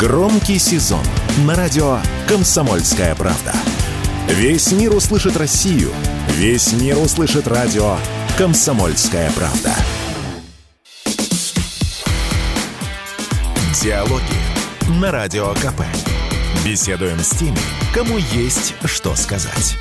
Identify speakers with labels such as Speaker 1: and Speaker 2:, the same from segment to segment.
Speaker 1: Громкий сезон на радио «Комсомольская правда». Весь мир услышит Россию. Весь мир услышит радио «Комсомольская правда». Диалоги на Радио КП. Беседуем с теми, кому есть что сказать.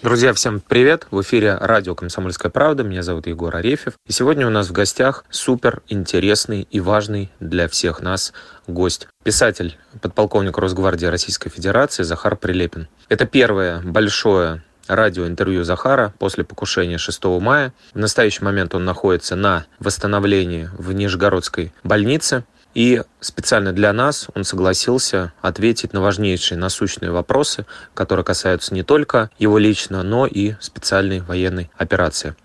Speaker 2: Друзья, всем привет! В эфире радио «Комсомольская правда». Меня зовут Егор Арефьев. И сегодня у нас в гостях супер интересный и важный для всех нас гость. Писатель, подполковник Росгвардии Российской Федерации Захар Прилепин. Это первое большое радиоинтервью Захара после покушения 6 мая. В настоящий момент он находится на восстановлении в Нижегородской больнице. И специально для нас он согласился ответить на важнейшие насущные вопросы, которые касаются не только его лично, но и специальной военной операции.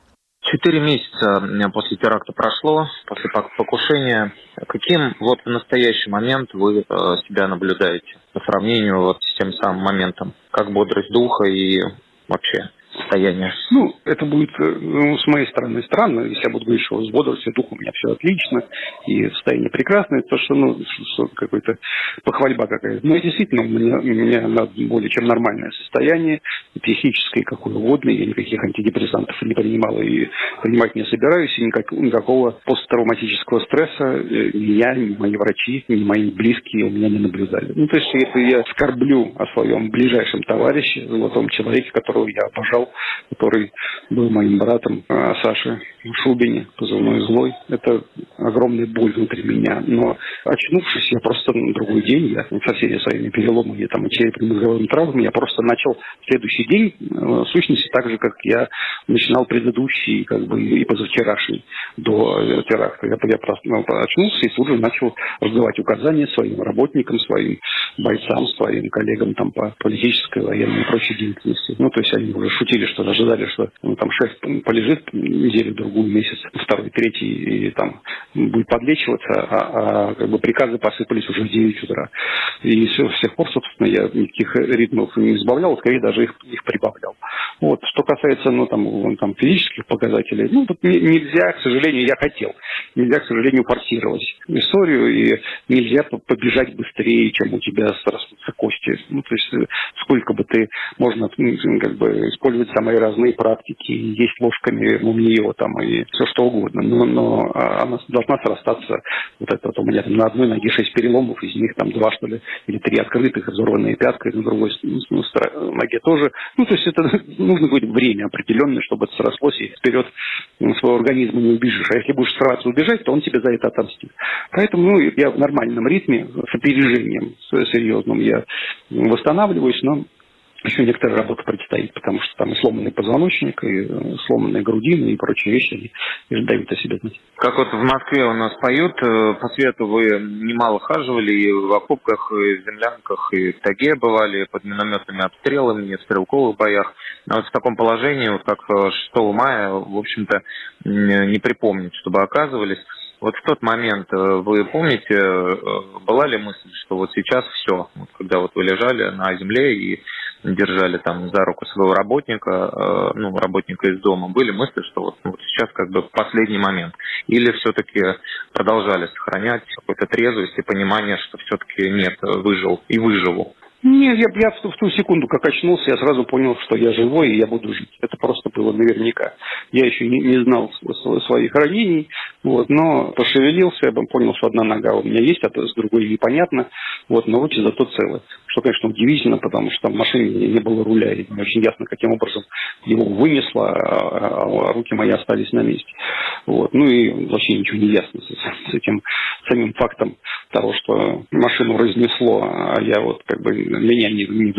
Speaker 3: Четыре месяца после теракта прошло, после покушения. Каким вот в настоящий момент вы э, себя наблюдаете по сравнению вот с тем самым моментом? Как бодрость духа и вообще? Состояние?
Speaker 4: Ну, это будет э, ну, с моей стороны странно, если я буду говорить, что с бодростью духа у меня все отлично, и состояние прекрасное, то что, ну, что какой-то похвальба какая-то. Но действительно, у меня, у меня более чем нормальное состояние, психическое, какое угодно, я никаких антидепрессантов не принимал и принимать не собираюсь, и никак, никакого посттравматического стресса э, ни я, ни мои врачи, ни мои близкие у меня не наблюдали. Ну, то есть, если я скорблю о своем ближайшем товарище, золотом человеке, которого я обожал, Павел, который был моим братом, а, Саши Шубине, позывной «Злой». Это огромная боль внутри меня. Но очнувшись, я просто на другой день, я со всеми своими переломами там, и черепно-мозговыми травмами, я просто начал следующий день э, в сущности так же, как я начинал предыдущий, как бы и позавчерашний до э, теракта. Я, я просто ну, очнулся и тут же начал раздавать указания своим работникам, своим бойцам, своим коллегам там, по политической, военной и прочей деятельности. Ну, то есть они уже шутили шутили, что ожидали, что ну, там шеф полежит неделю-другую, месяц, второй, третий, и там будет подлечиваться, а, а как бы приказы посыпались уже в 9 утра. И все, с тех пор, собственно, я никаких ритмов не избавлял, скорее даже их, их прибавлял. Вот. Что касается ну, там, там, физических показателей, ну, тут нельзя, к сожалению, я хотел, нельзя, к сожалению, форсировать историю, и нельзя побежать быстрее, чем у тебя срастутся кости. Ну, то есть э, сколько бы ты, можно как бы использовать самые разные практики, есть ложками у нее там и все что угодно, но, но а, она должна срастаться, вот это вот у меня там на одной ноге шесть переломов, из них там два что ли, или три открытых, взорванные пяткой, на другой ноге тоже. Ну, то есть это нужно будет время определенное, чтобы это срослось, и вперед своего организма не убежишь. А если будешь сразу убежать, то он тебе за это отомстит. Поэтому ну, я в нормальном ритме, с опережением серьезным я восстанавливаюсь, но еще некоторая работа предстоит, потому что там и сломанный позвоночник, и э, сломанные грудины, и прочие вещи, и дают о себе знать.
Speaker 3: Как вот в Москве у нас поют, э, по свету вы немало хаживали, и в окопках, и в землянках, и в таге бывали, под минометными обстрелами, в стрелковых боях. А вот в таком положении, вот как 6 мая, в общем-то, не припомнить, чтобы оказывались. Вот в тот момент, э, вы помните, была ли мысль, что вот сейчас все, вот когда вот вы лежали на земле и держали там за руку своего работника, э, ну, работника из дома, были мысли, что вот, ну, вот сейчас как бы последний момент? Или все-таки продолжали сохранять какую-то трезвость и понимание, что все-таки нет, выжил и выживу?
Speaker 4: Нет, я, я в, в ту секунду, как очнулся, я сразу понял, что я живой и я буду жить. Это просто было наверняка. Я еще не, не знал своих ранений, вот, но пошевелился, я понял, что одна нога у меня есть, а то с другой непонятно, вот, но руки зато целы. Что, конечно, удивительно, потому что в машине не было руля, и не очень ясно, каким образом его вынесло, а, а руки мои остались на месте. Вот. Ну и вообще ничего не ясно с, с этим самим фактом того, что машину разнесло, а я вот как бы меня не, не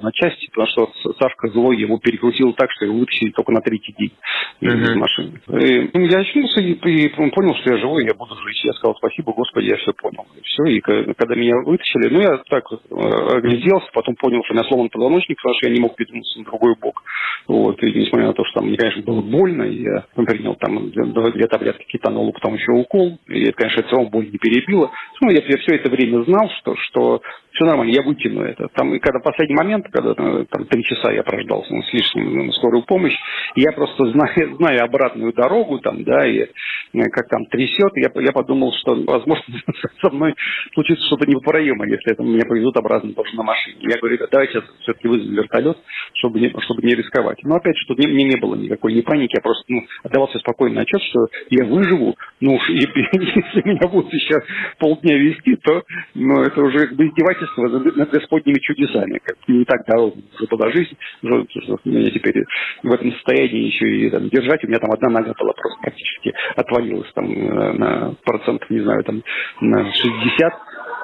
Speaker 4: на части, потому что Сашка злой его перекрутил так, что его вытащили только на третий день uh-huh. из машины. И, ну, я очнулся и, и понял, что я живой, я буду жить. Я сказал, спасибо, Господи, я все понял. И все, и когда меня вытащили, ну, я так э, огляделся, потом понял, что у меня сломан позвоночник, потому что я не мог передвинуться на другой бок. Вот, и несмотря на то, что там мне, конечно, было больно, я принял там две таблетки кетанола, потом еще укол, и это, конечно, в целом боль не перебила. Ну, я, я все это время знал, что, что все нормально, я вытяну это. Там, и когда последний момент, когда там три часа я прождал ну, с лишним ну, скорую помощь, я просто знаю, знаю обратную дорогу там, да, и как там трясет, я, я подумал, что, возможно, со мной случится что-то непоправимое, если это меня повезут обратно тоже на машине. Я говорю, давайте все-таки вызовем вертолет, чтобы не, чтобы не рисковать. Но опять же, тут не, мне не было никакой ни паники, я просто ну, отдавался спокойно отчет, что я выживу, ну уж если меня будут еще полдня вести, то ну, это уже как бы издевательство над Господними чудесами. Как не так уже была жизнь, уже, меня теперь в этом состоянии еще и там, держать. У меня там одна нога была просто практически отвалилась там э, на процентов, не знаю, там на 60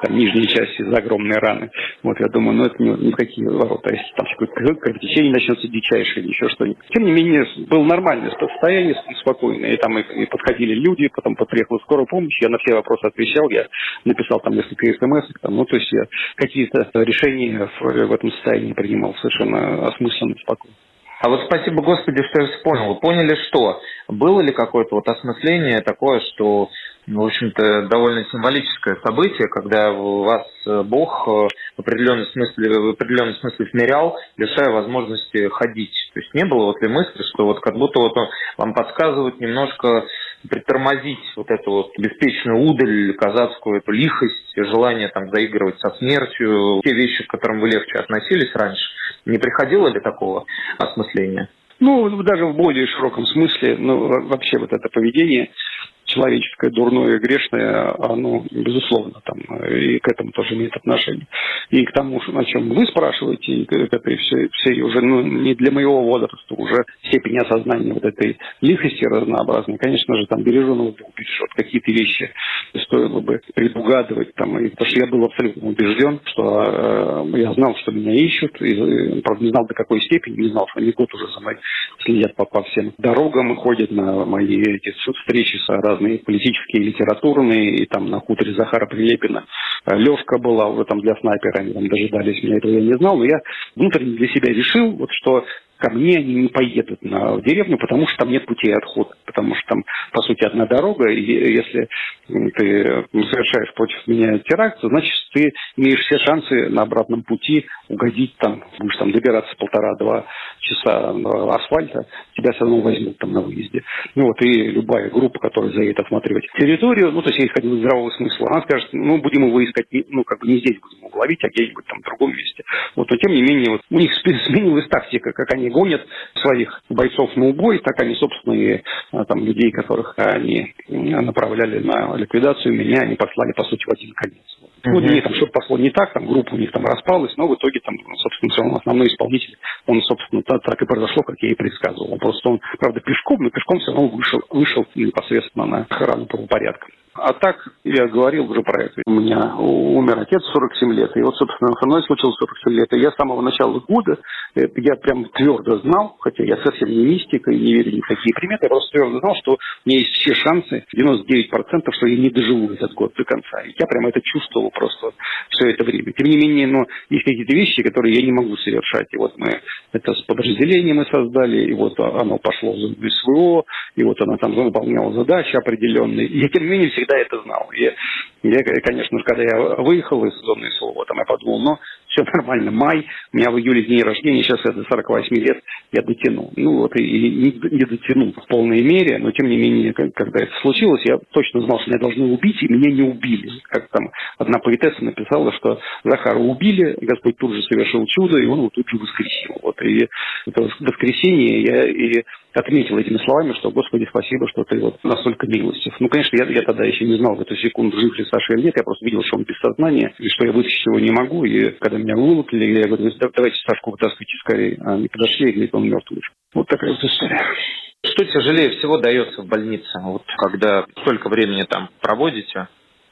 Speaker 4: там, нижней части за огромные раны. Вот я думаю, ну это ни, ни в какие ворота. Если там какое-то течение начнется дичайшее или еще что-нибудь. Тем не менее, было нормальное состояние, спокойное. И там и, и подходили люди, потом приехала скорая помощь, я на все вопросы отвечал, я написал там несколько смс, там, ну то есть я какие-то решения в, в этом состоянии принимал совершенно осмысленно, спокойно.
Speaker 3: А вот спасибо Господи, что я вспомнил. Поняли, что? Было ли какое-то вот осмысление такое, что в общем-то, довольно символическое событие, когда вас э, Бог э, в определенном смысле, в определенном смысле смирял, лишая возможности ходить. То есть не было вот ли мысли, что вот как будто вот он вам подсказывает немножко притормозить вот эту вот беспечную удаль, казацкую эту лихость, желание там заигрывать со смертью, те вещи, к которым вы легче относились раньше. Не приходило ли такого осмысления?
Speaker 4: Ну, даже в более широком смысле, ну, вообще вот это поведение человеческое, дурное и грешное, оно, безусловно, там, и к этому тоже имеет отношение. И к тому, о чем вы спрашиваете, и к этой всей, всей уже, ну, не для моего возраста, уже степени осознания вот этой лихости разнообразной, конечно же, там береженого вот какие-то вещи стоило бы предугадывать, там, и, потому что я был абсолютно убежден, что э, я знал, что меня ищут, и, правда, не знал до какой степени, не знал, что они год уже за мной следят по, по всем дорогам и ходят на мои эти встречи с разными разные политические, литературные, и там на хуторе Захара Прилепина э, Левка была уже там для снайпера, они там дожидались меня, этого я не знал, но я внутренне для себя решил, вот что ко мне они не поедут на деревню, потому что там нет путей отхода, потому что там, по сути, одна дорога, и если ты совершаешь против меня теракт, то значит ты имеешь все шансы на обратном пути угодить там, будешь там добираться полтора-два часа асфальта, тебя все равно возьмут там на выезде. Ну вот, и любая группа, которая заедет осматривать территорию, ну, то есть я исходил из здравого смысла, она скажет, ну, будем его искать, ну, как бы не здесь будем его ловить, а где-нибудь там в другом месте. Вот, но тем не менее, вот, у них сменилась тактика, как они гонят своих бойцов на убой, так они, собственно, и а, там людей, которых они направляли на ликвидацию, меня они послали, по сути, в один конец. Mm-hmm. Ну, у них там что-то пошло не так, там группа у них там распалась, но в итоге там, собственно, все равно основной исполнитель, он, собственно, так, так и произошло, как я и предсказывал. Он просто, он, правда, пешком, но пешком все равно вышел, вышел непосредственно на охрану правопорядка. А так, я говорил уже про это. У меня умер отец 47 лет, и вот, собственно, со мной случилось 47 лет. И я с самого начала года, э, я прям твердо знал, хотя я совсем не мистика и не верю ни в какие приметы, я просто твердо знал, что у меня есть все шансы, 99%, что я не доживу этот год до конца. И я прям это чувствовал просто все это время. Тем не менее, но есть какие-то вещи, которые я не могу совершать. И вот мы это с подразделением мы создали, и вот оно пошло в СВО, и вот оно там выполняло задачи определенные. И я, тем не менее, всегда это знал. И я, конечно когда я выехал из зоны СЛО, там я подумал, ну, все нормально, май, у меня в июле день рождения, сейчас это 48 лет, я дотяну. Ну вот и, не, не дотянул в полной мере, но тем не менее, когда это случилось, я точно знал, что меня должны убить, и меня не убили. Как там одна поэтесса написала, что Захара убили, Господь тут же совершил чудо, и он его тут же воскресил. Вот и это воскресенье я и отметил этими словами, что Господи, спасибо, что ты вот настолько милостив. Ну, конечно, я, я тогда еще не знал в эту секунду, жив ли Саша или нет, я просто видел, что он без сознания, и что я вытащить его не могу, и когда меня вылупили, я говорю, давайте Сашку вытаскивайте скорее, а они подошли, и говорит, он мертвый. Вот такая вот история.
Speaker 3: Что тяжелее всего дается в больнице, вот когда столько времени там проводите?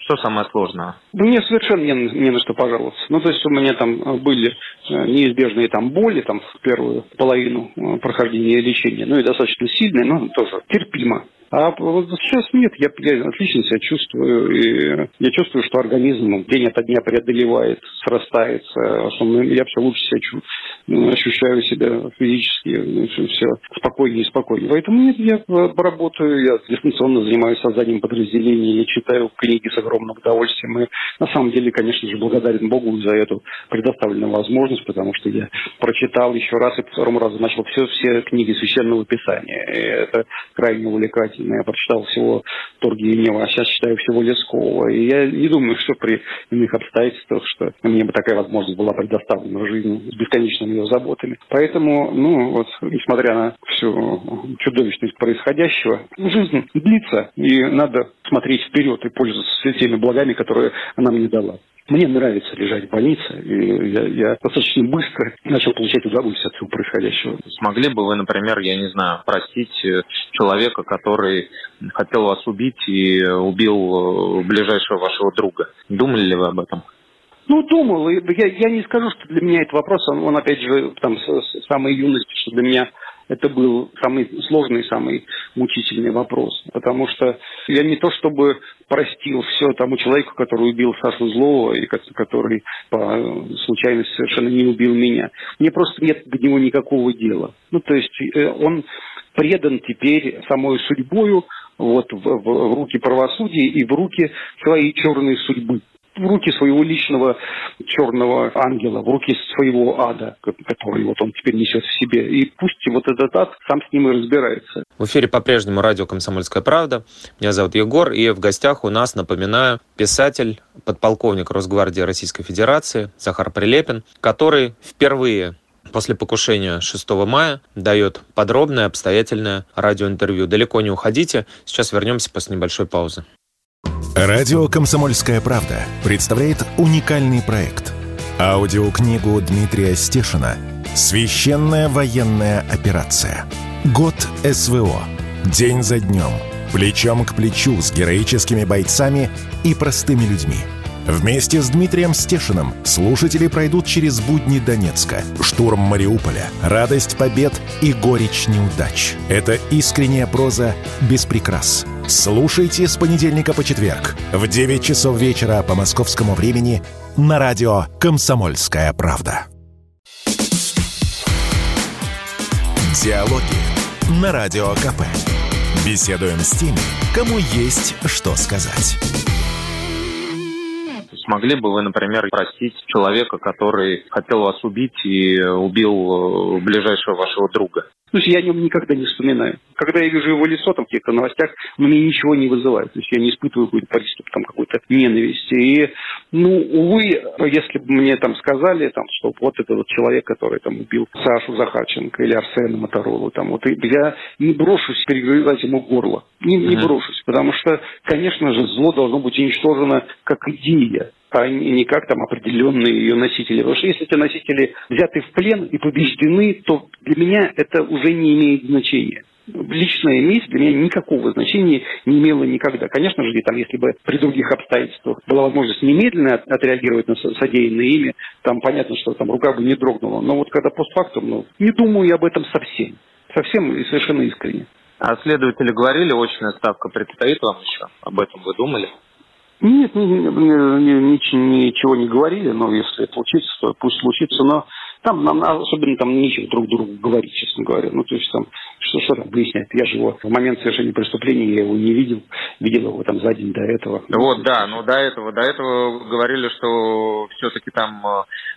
Speaker 3: Что самое сложное?
Speaker 4: Мне совершенно не, не на что пожаловаться. Ну, то есть у меня там э, были э, неизбежные там боли там в первую половину э, прохождения лечения, ну и достаточно сильные, но тоже терпимо. А вот сейчас нет, я, я отлично себя чувствую. И я чувствую, что организм день ото дня преодолевает, срастается. Что я все лучше себя чувствую, ну, ощущаю себя физически ну, все, все спокойнее и спокойнее. Поэтому нет, я работаю, я дистанционно занимаюсь созданием подразделений, я читаю книги с огромным удовольствием. И на самом деле, конечно же, благодарен Богу за эту предоставленную возможность, потому что я прочитал еще раз и по второму разу начал все, все книги Священного Писания. И это крайне увлекательно. Я прочитал всего Тургенева, а сейчас читаю всего Лескова. И я не думаю, что при иных обстоятельствах, что мне бы такая возможность была предоставлена в жизни с бесконечными ее заботами. Поэтому, ну, вот, несмотря на всю чудовищность происходящего, жизнь длится, и надо смотреть вперед и пользоваться теми благами, которые она мне дала. Мне нравится лежать в больнице, и я, я достаточно быстро начал получать удовольствие от всего происходящего.
Speaker 3: Смогли бы вы, например, я не знаю, простить э, человека, который хотел вас убить и убил э, ближайшего вашего друга? Думали ли вы об этом?
Speaker 4: Ну, думал. Я, я не скажу, что для меня этот вопрос, он, он опять же, там, с, с самой юности, что для меня это был самый сложный, самый мучительный вопрос. Потому что я не то чтобы простил все тому человеку, который убил Сашу Злова, и который по случайности совершенно не убил меня. Мне просто нет к нему никакого дела. Ну, то есть э, он предан теперь самой судьбою вот, в, в, в руки правосудия и в руки своей черной судьбы в руки своего личного черного ангела, в руки своего ада, который вот он теперь несет в себе. И пусть вот этот ад сам с ним и разбирается.
Speaker 2: В эфире по-прежнему радио «Комсомольская правда». Меня зовут Егор, и в гостях у нас, напоминаю, писатель, подполковник Росгвардии Российской Федерации Захар Прилепин, который впервые после покушения 6 мая дает подробное, обстоятельное радиоинтервью. Далеко не уходите. Сейчас вернемся после небольшой паузы.
Speaker 1: Радио «Комсомольская правда» представляет уникальный проект. Аудиокнигу Дмитрия Стешина «Священная военная операция. Год СВО. День за днем. Плечом к плечу с героическими бойцами и простыми людьми». Вместе с Дмитрием Стешиным слушатели пройдут через будни Донецка, штурм Мариуполя, радость побед и горечь неудач. Это искренняя проза без прикрас – Слушайте с понедельника по четверг в 9 часов вечера по московскому времени на радио «Комсомольская правда». Диалоги на Радио КП. Беседуем с теми, кому есть что сказать.
Speaker 3: Смогли бы вы, например, простить человека, который хотел вас убить и убил э, ближайшего вашего друга?
Speaker 4: Слушай, я о нем никогда не вспоминаю. Когда я вижу его лицо там в каких-то новостях, он мне ничего не вызывает. То есть я не испытываю какой-то приступ там какой-то ненависти. И, ну, увы, если бы мне там сказали, там, что вот это вот человек, который там убил Сашу Захарченко или Арсена Моторолу, там, вот, я не брошусь перегрызать ему горло. Не, не брошусь. Потому что, конечно же, зло должно быть уничтожено как идея а не как там определенные ее носители. Потому что если эти носители взяты в плен и побеждены, то для меня это уже не имеет значения личная месть для меня никакого значения не имела никогда. Конечно же, там, если бы при других обстоятельствах была возможность немедленно отреагировать на содеянное ими, там понятно, что там рука бы не дрогнула. Но вот когда постфактум, ну, не думаю я об этом совсем. Совсем и совершенно искренне.
Speaker 3: А следователи говорили, очная ставка предстоит вам еще? Об этом вы думали?
Speaker 4: Нет, ничего не говорили, но если случится, то пусть случится. Но там нам особенно там нечего друг другу говорить, честно говоря. Ну, то есть там, что, что там выяснять? Я же его в момент совершения преступления, я его не видел, видел его там за день до этого.
Speaker 3: Вот, да, но до этого, до этого говорили, что все-таки там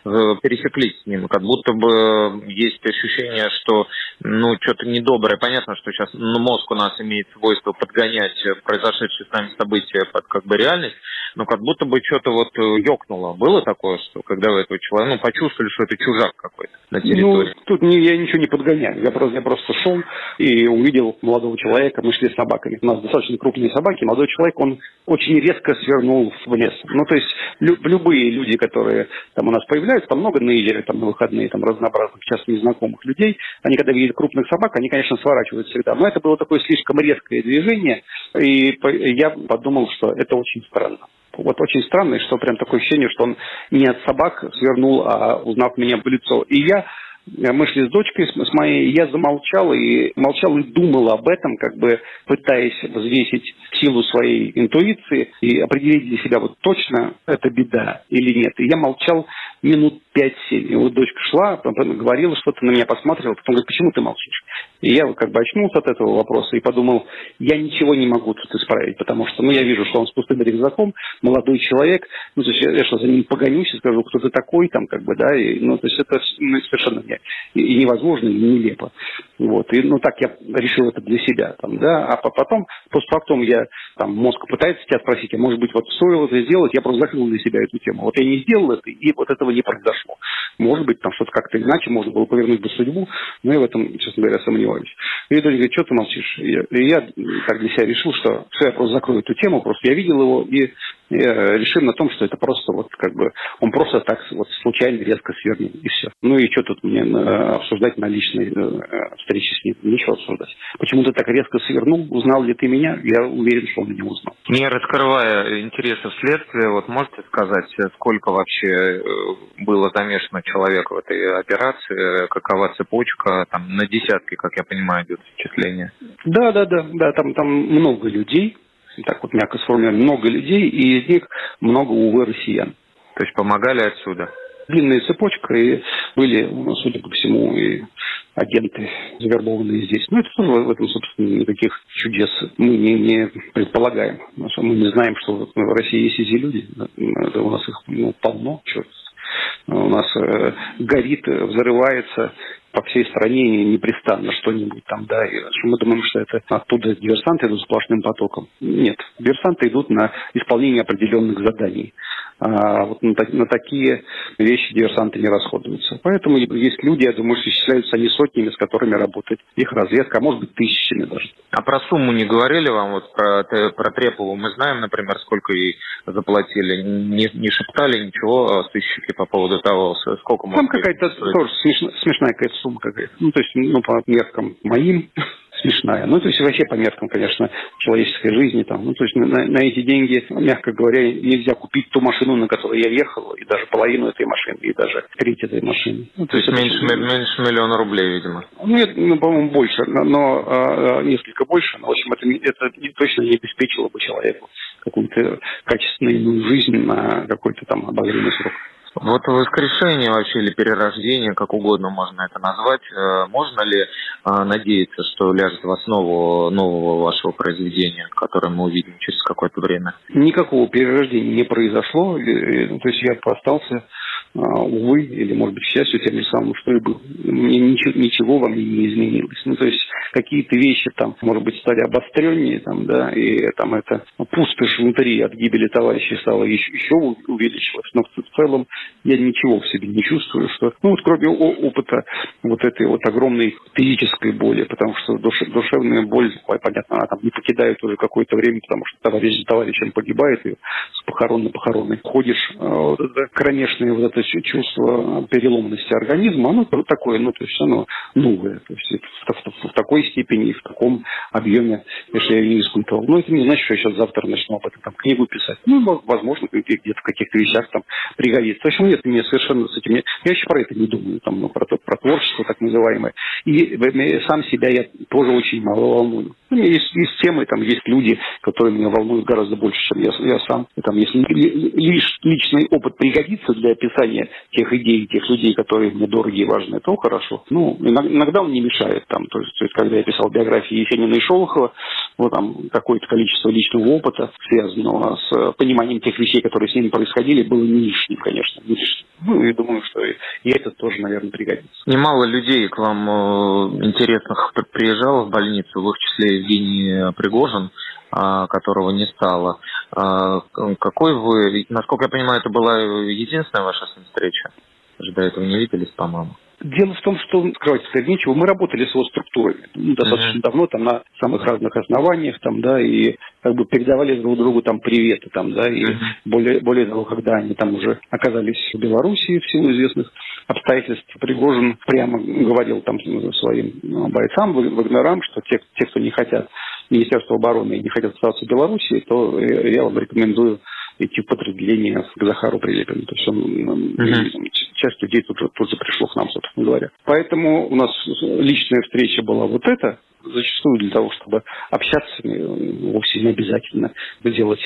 Speaker 3: э, пересеклись с ним, как будто бы есть ощущение, что, ну, что-то недоброе. Понятно, что сейчас ну, мозг у нас имеет свойство подгонять произошедшие с нами события под как бы реальность, но как будто бы что-то вот ёкнуло. Было такое, что когда вы этого человека, ну, почувствовали, что это чужак, какой-то на ну, территории.
Speaker 4: Ну, тут не, я ничего не подгоняю. Я просто, я просто шел и увидел молодого человека. Мы шли с собаками. У нас достаточно крупные собаки. Молодой человек, он очень резко свернул в лес. Ну, то есть лю, любые люди, которые там у нас появляются, там много наезжали там на выходные, там разнообразных, часто незнакомых людей, они когда видят крупных собак, они, конечно, сворачивают всегда. Но это было такое слишком резкое движение, и я подумал, что это очень странно вот очень странно, что прям такое ощущение, что он не от собак свернул, а узнав меня в лицо. И я мы шли с дочкой, с моей, я замолчал и молчал и думал об этом, как бы пытаясь взвесить силу своей интуиции и определить для себя вот точно это беда или нет. И я молчал минут 5-7. И вот дочка шла, говорила что-то, на меня посмотрела, потом говорит, почему ты молчишь? И я как бы очнулся от этого вопроса и подумал, я ничего не могу тут исправить, потому что, ну, я вижу, что он с пустым рюкзаком, молодой человек, ну, то есть я, я что, за ним погонюсь и скажу, кто ты такой, там, как бы, да, и, ну, то есть это ну, совершенно не, и, невозможно, и нелепо. Вот, и, ну, так я решил это для себя, там, да, а потом, постфактум я, там, мозг пытается тебя спросить, а может быть, вот стоило это сделать, я просто закрыл для себя эту тему. Вот я не сделал это, и вот этого не произошло. Может быть, там что-то как-то иначе можно было повернуть бы судьбу, но я в этом, честно говоря, сомневаюсь. И Дочка говорит, что ты молчишь? И я, и я для себя решил, что все, я просто закрою эту тему, просто я видел его и, и решил на том, что это просто вот как бы, он просто так вот случайно резко свернул, и все. Ну и что тут мне э, обсуждать на личной э, встрече с ним? Ничего обсуждать. Почему ты так резко свернул? Узнал ли ты меня? Я уверен, что он меня узнал.
Speaker 3: Не раскрывая интересов следствия, вот можете сказать, сколько вообще э, было замешано человек в этой операции, какова цепочка, там на десятки, как я понимаю, идет впечатление?
Speaker 4: Да, да, да, да, там, там много людей, так вот мягко сформулировано, много людей, и из них много, увы, россиян.
Speaker 3: То есть помогали отсюда?
Speaker 4: Длинная цепочка, и были, судя по всему, и агенты, завербованные здесь. Ну, это тоже в этом, собственно, никаких чудес мы не, не предполагаем. Мы не знаем, что в России есть эти люди. У нас их ну, полно, черт. У нас э, горит, взрывается по всей стране непрестанно что-нибудь там, да, и мы думаем, что это оттуда диверсанты идут сплошным потоком. Нет, диверсанты идут на исполнение определенных заданий. А вот на, на такие вещи диверсанты не расходуются. Поэтому есть люди, я думаю, что исчисляются они сотнями, с которыми работает их разведка, а может быть тысячами даже.
Speaker 3: А про сумму не говорили вам, вот про, про Трепову? Мы знаем, например, сколько ей заплатили. Не, не шептали ничего сыщики по поводу того, сколько...
Speaker 4: Там какая-то тоже смешная, смешная какая-то сумма какая-то. Ну, то есть, ну, по меркам моим, смешная. Ну, то есть вообще по меркам, конечно, человеческой жизни. Там, ну, то есть на, на эти деньги, мягко говоря, нельзя купить ту машину, на которой я ехал, и даже половину этой машины, и даже треть этой машины.
Speaker 3: Ну, то, то есть, есть меньше, это... меньше миллиона рублей, видимо?
Speaker 4: Ну, нет, ну, по-моему, больше, но, но а, несколько больше. Но, в общем, это, это точно не обеспечило бы человеку какую-то качественную жизнь на какой-то там обозримый срок.
Speaker 3: Вот воскрешение вообще или перерождение, как угодно можно это назвать, э, можно ли э, надеяться, что ляжет в основу нового вашего произведения, которое мы увидим через какое-то время?
Speaker 4: Никакого перерождения не произошло, ну, то есть я остался увы, или, может быть, к счастью, тем же самым, что и был. Мне ничего, ничего во мне не изменилось. Ну, то есть какие-то вещи там, может быть, стали обостреннее, там, да, и там это пустошь внутри от гибели товарищей стала еще, еще увеличилась. Но в целом я ничего в себе не чувствую, что, ну, вот кроме опыта вот этой вот огромной физической боли, потому что душ, душевная боль, понятно, она там не покидает уже какое-то время, потому что товарищ за товарищем погибает, и с похорон на похоронный ходишь, а вот это кромешное вот это это чувство переломности организма, оно такое, ну, то есть оно новое. То есть в, в, в такой степени и в таком объеме, если я не испытывал. Но это не значит, что я сейчас завтра начну об этом там, книгу писать. Ну, возможно, где-то в каких-то вещах там пригодится. В общем, нет, мне совершенно с этим... Я вообще про это не думаю, там, ну, про, про творчество так называемое. И сам себя я тоже очень мало волную. У меня есть, есть темы, там есть люди, которые меня волнуют гораздо больше, чем я, я сам. И, там, если лишь личный опыт пригодится для описания тех идей, тех людей, которые мне дороги и важны, то хорошо. Ну, иногда он не мешает. Там, то, есть, то есть, когда я писал биографии Есенина и Шолохова, вот там какое-то количество личного опыта, связанного с пониманием тех вещей, которые с ними происходили, было не лишним, конечно, не лишним. Ну, и думаю, что и, и это тоже, наверное, пригодится.
Speaker 3: Немало людей к вам э, интересных приезжало в больницу, в их числе Евгений Пригожин, а, которого не стало. А, какой вы, насколько я понимаю, это была единственная ваша с ним встреча? Уже до этого не виделись, по-моему.
Speaker 4: Дело в том, что, скрывать сказать нечего, мы работали с его структурами ну, достаточно uh-huh. давно, там на самых разных основаниях, там, да, и как бы передавали друг другу там приветы, там, да, и uh-huh. более, более того, когда они там уже оказались в Белоруссии в силу известных обстоятельств, Пригожин прямо говорил там своим ну, бойцам, вагнерам, что те, те, кто не хотят Министерства обороны и не хотят оставаться в Беларуси, то я вам рекомендую идти в подразделение к Захару Прилепину. То есть он uh-huh часть людей тут тут же пришло к нам, собственно говоря. Поэтому у нас личная встреча была вот эта, зачастую для того, чтобы общаться, вовсе не обязательно делать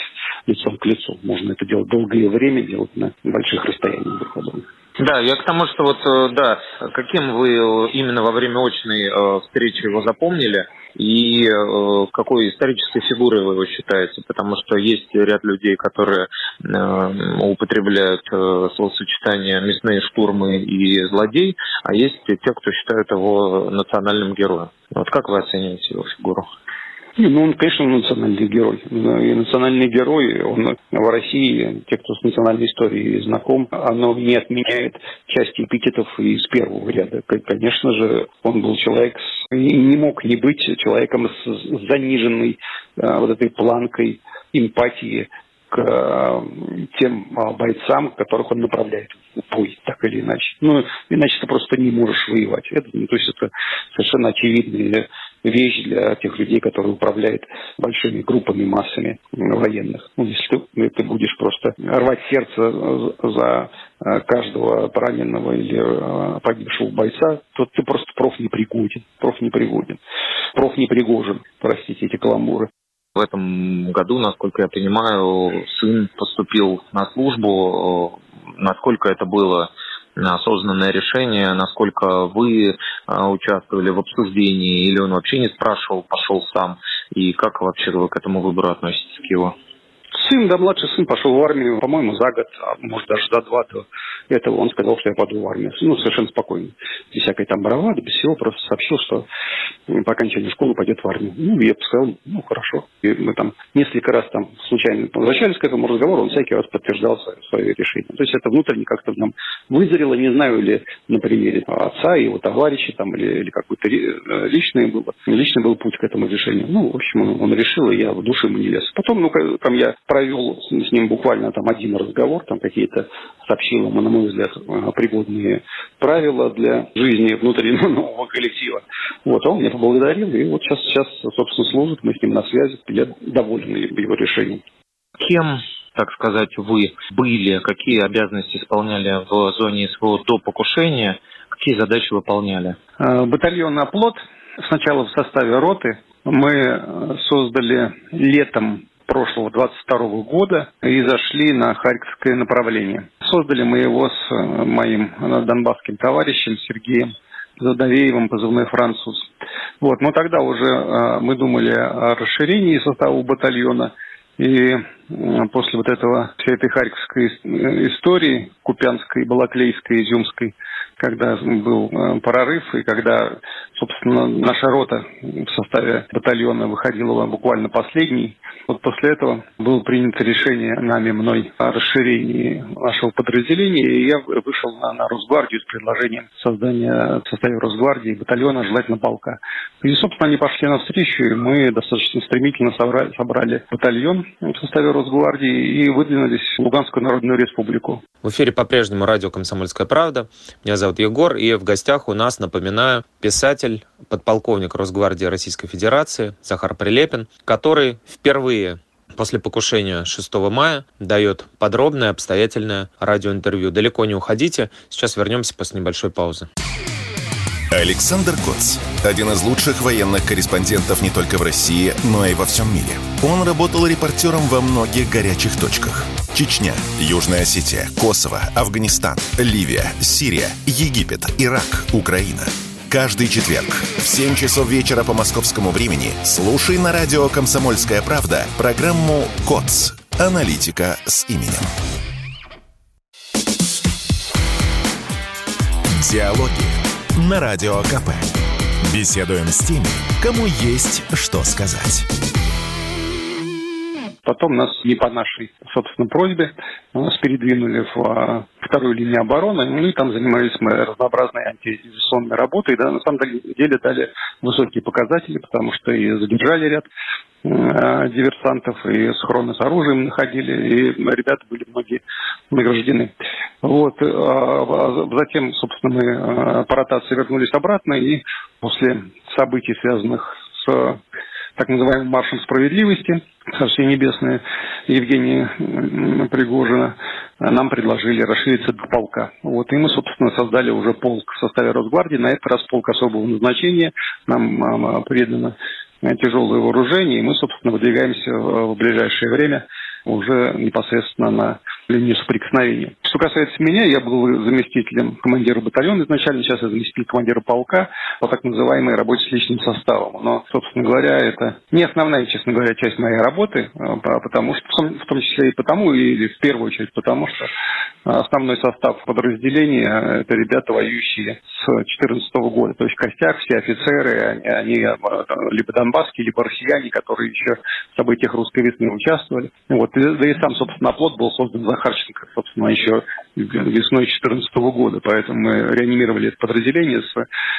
Speaker 4: лицом к лицу. Можно это делать долгое время, делать на больших расстояниях друг от друга.
Speaker 3: Да, я к тому, что вот, э, да, каким вы э, именно во время очной э, встречи его запомнили и какой исторической фигурой вы его считаете? Потому что есть ряд людей, которые употребляют словосочетание «мясные штурмы» и «злодей», а есть те, кто считают его национальным героем. Вот как вы оцениваете его фигуру?
Speaker 4: Ну, он, конечно, национальный герой. И национальный герой, он в России, те, кто с национальной историей знаком, оно не отменяет части эпитетов из первого ряда. Конечно же, он был человек, и не мог не быть человеком с заниженной а, вот этой планкой эмпатии к э, тем а, бойцам, которых он направляет в бой, так или иначе. Ну, иначе ты просто не можешь воевать. Это, ну, то есть это совершенно очевидная вещь для тех людей, которые управляют большими группами, массами военных. Ну, если ты, ты будешь просто рвать сердце за э, каждого раненого или э, погибшего бойца, то ты просто проф непригоден. Проф непригоден. Проф непригожен, простите эти каламбуры.
Speaker 3: В этом году, насколько я понимаю, сын поступил на службу. Насколько это было осознанное решение, насколько вы а, участвовали в обсуждении, или он вообще не спрашивал, пошел сам, и как вообще вы к этому выбору относитесь, к его?
Speaker 4: Сын, да, младший сын пошел в армию, по-моему, за год, а может даже за два до этого он сказал, что я пойду в армию. Ну, совершенно спокойно. Без всякой там бравады, без всего, просто сообщил, что по окончании школы пойдет в армию. Ну, я сказал, ну, хорошо. И мы там несколько раз там случайно возвращались к этому разговору, он всякий раз подтверждал свое, свое решение. То есть это внутренне как-то нам вызрело, не знаю, или на примере отца его товарища там, или, или какой-то э, личный был, личный был путь к этому решению. Ну, в общем, он, он решил, и я в душе ему не лез. Потом, ну, там я провел с ним буквально там один разговор, там какие-то сообщил ему, на мой взгляд, пригодные правила для жизни внутри нового коллектива. Вот, он меня поблагодарил, и вот сейчас, сейчас, собственно, служит, мы с ним на связи, я доволен его решением.
Speaker 3: Кем так сказать, вы были, какие обязанности исполняли в зоне СВО до покушения, какие задачи выполняли?
Speaker 4: Э, батальон «Оплот» сначала в составе роты. Мы создали летом прошлого 22 года и зашли на Харьковское направление. Создали мы его с э, моим э, донбасским товарищем Сергеем Задавеевым, позывной «Француз». Вот, но тогда уже э, мы думали о расширении состава батальона, и после вот этого, всей этой харьковской истории, Купянской, Балаклейской, Изюмской, когда был прорыв и когда, собственно, наша рота в составе батальона выходила буквально последней. Вот после этого было принято решение нами, мной, о расширении нашего подразделения, и я вышел на, на Росгвардию с предложением создания в составе Росгвардии батальона, желательно полка. И, собственно, они пошли навстречу, и мы достаточно стремительно собрали, собрали батальон в составе Росгвардии и выдвинулись в Луганскую Народную Республику.
Speaker 2: В эфире по-прежнему радио «Комсомольская правда». Меня зовут Егор, и в гостях у нас, напоминаю, писатель, подполковник Росгвардии Российской Федерации Захар Прилепин, который впервые после покушения 6 мая дает подробное, обстоятельное радиоинтервью. Далеко не уходите, сейчас вернемся после небольшой паузы.
Speaker 1: Александр Коц. Один из лучших военных корреспондентов не только в России, но и во всем мире. Он работал репортером во многих горячих точках. Чечня, Южная Осетия, Косово, Афганистан, Ливия, Сирия, Египет, Ирак, Украина. Каждый четверг в 7 часов вечера по московскому времени слушай на радио «Комсомольская правда» программу «КОЦ. Аналитика с именем». Диалоги на Радио КП. Беседуем с теми, кому есть что сказать.
Speaker 4: Потом нас не по нашей, собственно, просьбе нас передвинули в а, вторую линию обороны, ну и там занимались мы разнообразной антидиверсионной работой, да, на самом деле дали высокие показатели, потому что и задержали ряд э, диверсантов, и схроны с оружием находили, и ребята были многие награждены. Вот. А затем, собственно, мы по ротации вернулись обратно, и после событий, связанных с так называемым маршем справедливости, Царствие Небесное Евгения Пригожина, нам предложили расшириться до полка. Вот, и мы, собственно, создали уже полк в составе Росгвардии. На этот раз полк особого назначения. Нам предано тяжелое вооружение, и мы, собственно, выдвигаемся в ближайшее время уже непосредственно на линию соприкосновения. Что касается меня, я был заместителем командира батальона изначально, сейчас я заместитель командира полка по так называемой работе с личным составом. Но, собственно говоря, это не основная, честно говоря, часть моей работы, а, потому что, в том числе и потому, или в первую очередь потому, что основной состав подразделения – это ребята, воюющие с 2014 года. То есть костяк, все офицеры, они, они а, либо донбасские, либо россияне, которые еще в событиях русской весны участвовали. Вот. Да и сам, собственно, оплот был создан Захарченко, собственно, еще весной 2014 года. Поэтому мы реанимировали это подразделение,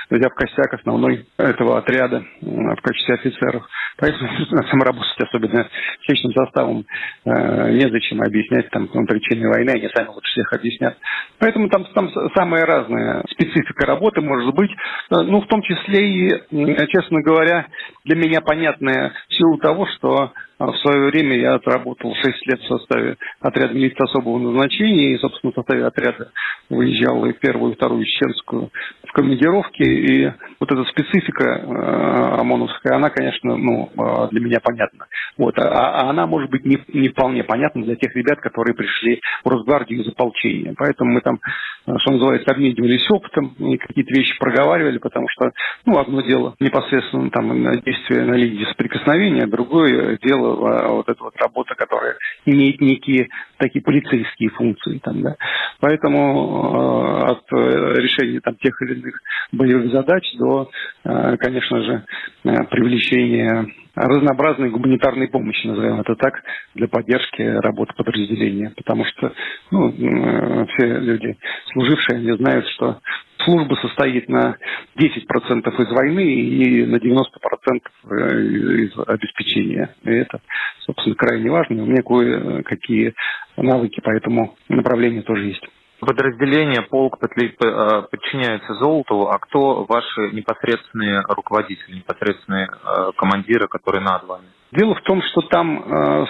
Speaker 4: взяв костяк основной этого отряда в качестве офицеров. Поэтому сам работать, особенно с личным составом, э, незачем объяснять там причины войны, они сами лучше всех объяснят. Поэтому там, там самая разная специфика работы может быть, э, ну, в том числе и, честно говоря, для меня понятная в силу того, что в свое время я отработал 6 лет в составе отряда милиции особого назначения и, собственно, в составе отряда выезжал и первую, и вторую Чеченскую в командировке. И вот эта специфика э, ОМОНовская, она, конечно, ну, э, для меня понятна. Вот. А, а она, может быть, не, не вполне понятна для тех ребят, которые пришли в Росгвардию из ополчения. Поэтому мы там, э, что называется, обменивались опытом и какие-то вещи проговаривали, потому что, ну, одно дело непосредственно там действие на линии соприкосновения, другое дело вот эта вот работа, которая имеет некие такие полицейские функции. Там, да. Поэтому э, от э, решения там, тех или иных боевых задач до, э, конечно же, э, привлечения разнообразной гуманитарной помощи, назовем это так, для поддержки работы подразделения. Потому что ну, э, все люди, служившие, они знают, что служба состоит на 10% из войны и на 90% э, из обеспечения. И это, собственно, крайне важно. У меня кое-какие навыки по этому направлению тоже есть.
Speaker 3: Подразделение, полк э, подчиняется Золотову, а кто ваши непосредственные руководители, непосредственные э, командиры, которые над вами?
Speaker 4: Дело в том, что там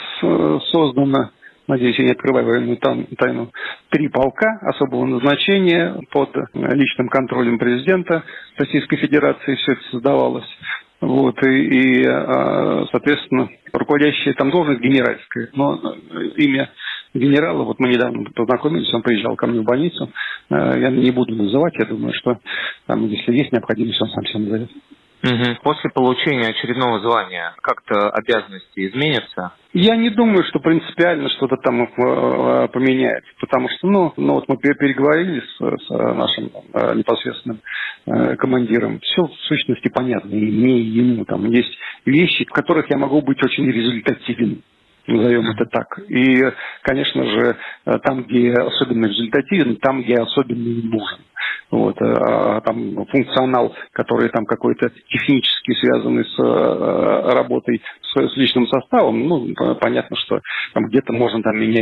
Speaker 4: создано надеюсь, я не открываю военную тайну, три полка особого назначения под личным контролем президента Российской Федерации все это создавалось. Вот, и, и, а, соответственно, руководящая там должность генеральская, но имя генерала, вот мы недавно познакомились, он приезжал ко мне в больницу, а, я не буду называть, я думаю, что там, если есть необходимость, он сам все назовет.
Speaker 3: Угу. После получения очередного звания как-то обязанности изменятся?
Speaker 4: Я не думаю, что принципиально что-то там э, э, поменяется, потому что, ну, ну вот мы переговорили с, с нашим э, непосредственным командиром. Все в сущности понятно, и мне, и ему. Там есть вещи, в которых я могу быть очень результативен назовем это так. И, конечно же, там, где особенно результативен, там, где особенно нужен. Вот, а, а там функционал, который там какой-то технически связанный с а, работой с, с личным составом, ну, понятно, что там где-то можно там меня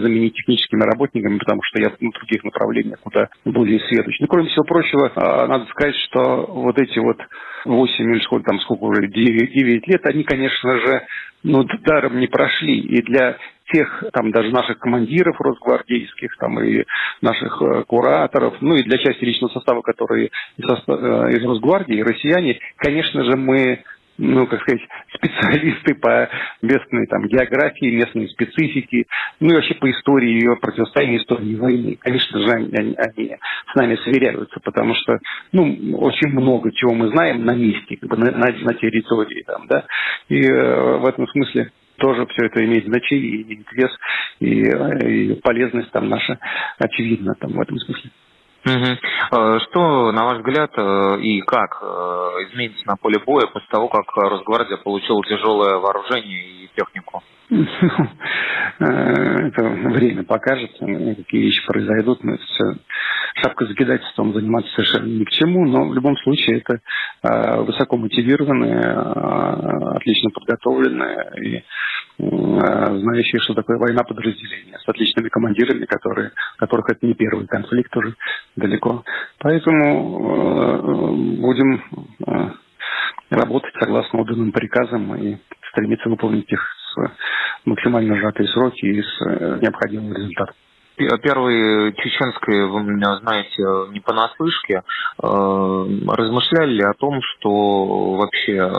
Speaker 4: заменить техническими работниками, потому что я в других направлениях куда более сведущ. Ну, кроме всего прочего, а, надо сказать, что вот эти вот 8 или сколько там, сколько уже, 9, 9 лет, они, конечно же, ну, даром не прошли. И для тех, там, даже наших командиров росгвардейских, там, и наших э, кураторов, ну, и для части личного состава, которые из, э, Росгвардии, россияне, конечно же, мы ну, как сказать, специалисты по местной там, географии, местной специфике, ну и вообще по истории ее противостояния, истории войны. Конечно же, они, они с нами сверяются, потому что ну, очень много чего мы знаем на месте, как бы на, на, на территории. Там, да? И э, в этом смысле тоже все это имеет значение и интерес, и, и полезность там наша очевидна там в этом смысле.
Speaker 3: Угу. Что, на ваш взгляд, э, и как э, изменится на поле боя после того, как Росгвардия получила тяжелое вооружение и технику?
Speaker 4: Это время покажет, какие вещи произойдут. Мы все шапка закидательством заниматься совершенно ни к чему, но в любом случае это высоко мотивированные, отлично подготовленные и знающие, что такое война подразделения, с отличными командирами, которые, которых это не первый конфликт уже далеко. Поэтому будем работать согласно отданным приказам и стремиться выполнить их с максимально сжатые сроки и с необходимым результатом.
Speaker 3: Первой чеченской, вы меня знаете, не понаслышке, размышляли ли о том, что вообще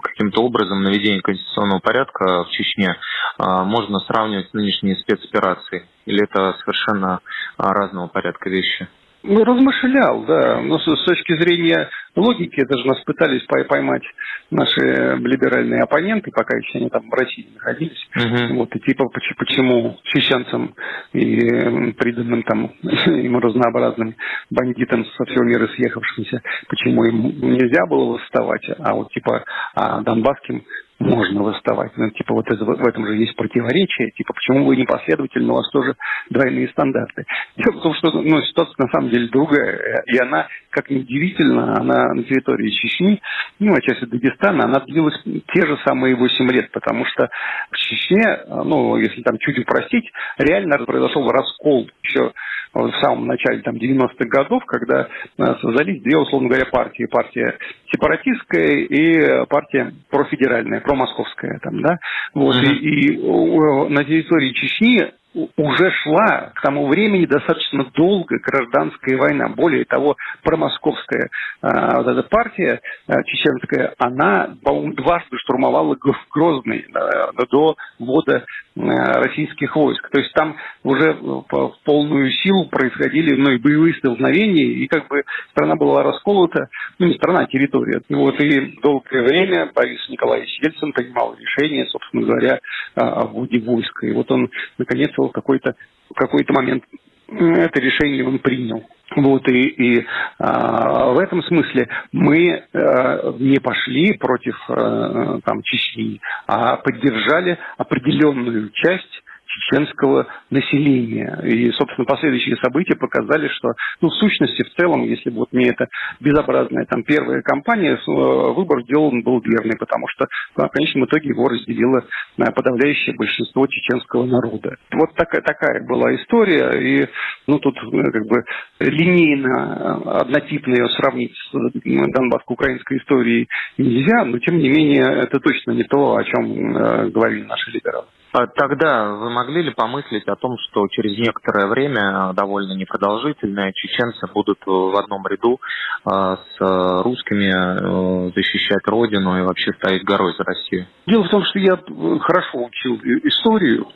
Speaker 3: каким-то образом наведение конституционного порядка в Чечне можно сравнивать с нынешней спецоперацией? Или это совершенно разного порядка вещи?
Speaker 4: Ну, размышлял, да. Но с, точки зрения логики, даже нас пытались поймать наши либеральные оппоненты, пока еще они там в России находились. Uh-huh. Вот, и типа, почему чеченцам и приданным там им разнообразным бандитам со всего мира съехавшимся, почему им нельзя было восставать, а вот типа а донбасским можно восставать. Ну, типа, вот в этом же есть противоречие. Типа, почему вы непоследовательны, у вас тоже двойные стандарты. Дело в том, что ну, ситуация на самом деле другая. И она, как ни удивительно, она на территории Чечни, ну, отчасти Дагестана, она длилась те же самые 8 лет, потому что в Чечне, ну, если там чуть упростить, реально произошел раскол еще в самом начале там, 90-х годов, когда э, создались две, условно говоря, партии. Партия сепаратистская и партия профедеральная, промосковская. Там, да? вот, uh-huh. и, и на территории Чечни уже шла к тому времени достаточно долго гражданская война. Более того, промосковская э, вот эта партия э, чеченская, она, дважды штурмовала Грозный э, до ввода э, российских войск. То есть там уже в, полную силу происходили ну, и боевые столкновения, и как бы страна была расколота, ну не страна, а территория. Вот и долгое время Борис Николаевич Ельцин принимал решение, собственно говоря, о вводе войска. И вот он, наконец, в какой-то какой-то момент это решение он принял. Вот и, и а, в этом смысле мы а, не пошли против а, там Чечни, а поддержали определенную часть чеченского населения. И, собственно, последующие события показали, что, ну, в сущности, в целом, если бы вот не эта безобразная там первая кампания, э, выбор сделан был верный, потому что в конечном итоге его разделило э, подавляющее большинство чеченского народа. Вот такая, такая была история, и, ну, тут э, как бы линейно, однотипно ее сравнить с донбасско-украинской историей нельзя, но, тем не менее, это точно не то, о чем говорили наши либералы.
Speaker 3: А тогда вы могли ли помыслить о том, что через некоторое время, довольно непродолжительное, чеченцы будут в одном ряду а, с русскими э, защищать родину и вообще стоять горой за Россию?
Speaker 4: Дело в том, что я хорошо учил историю,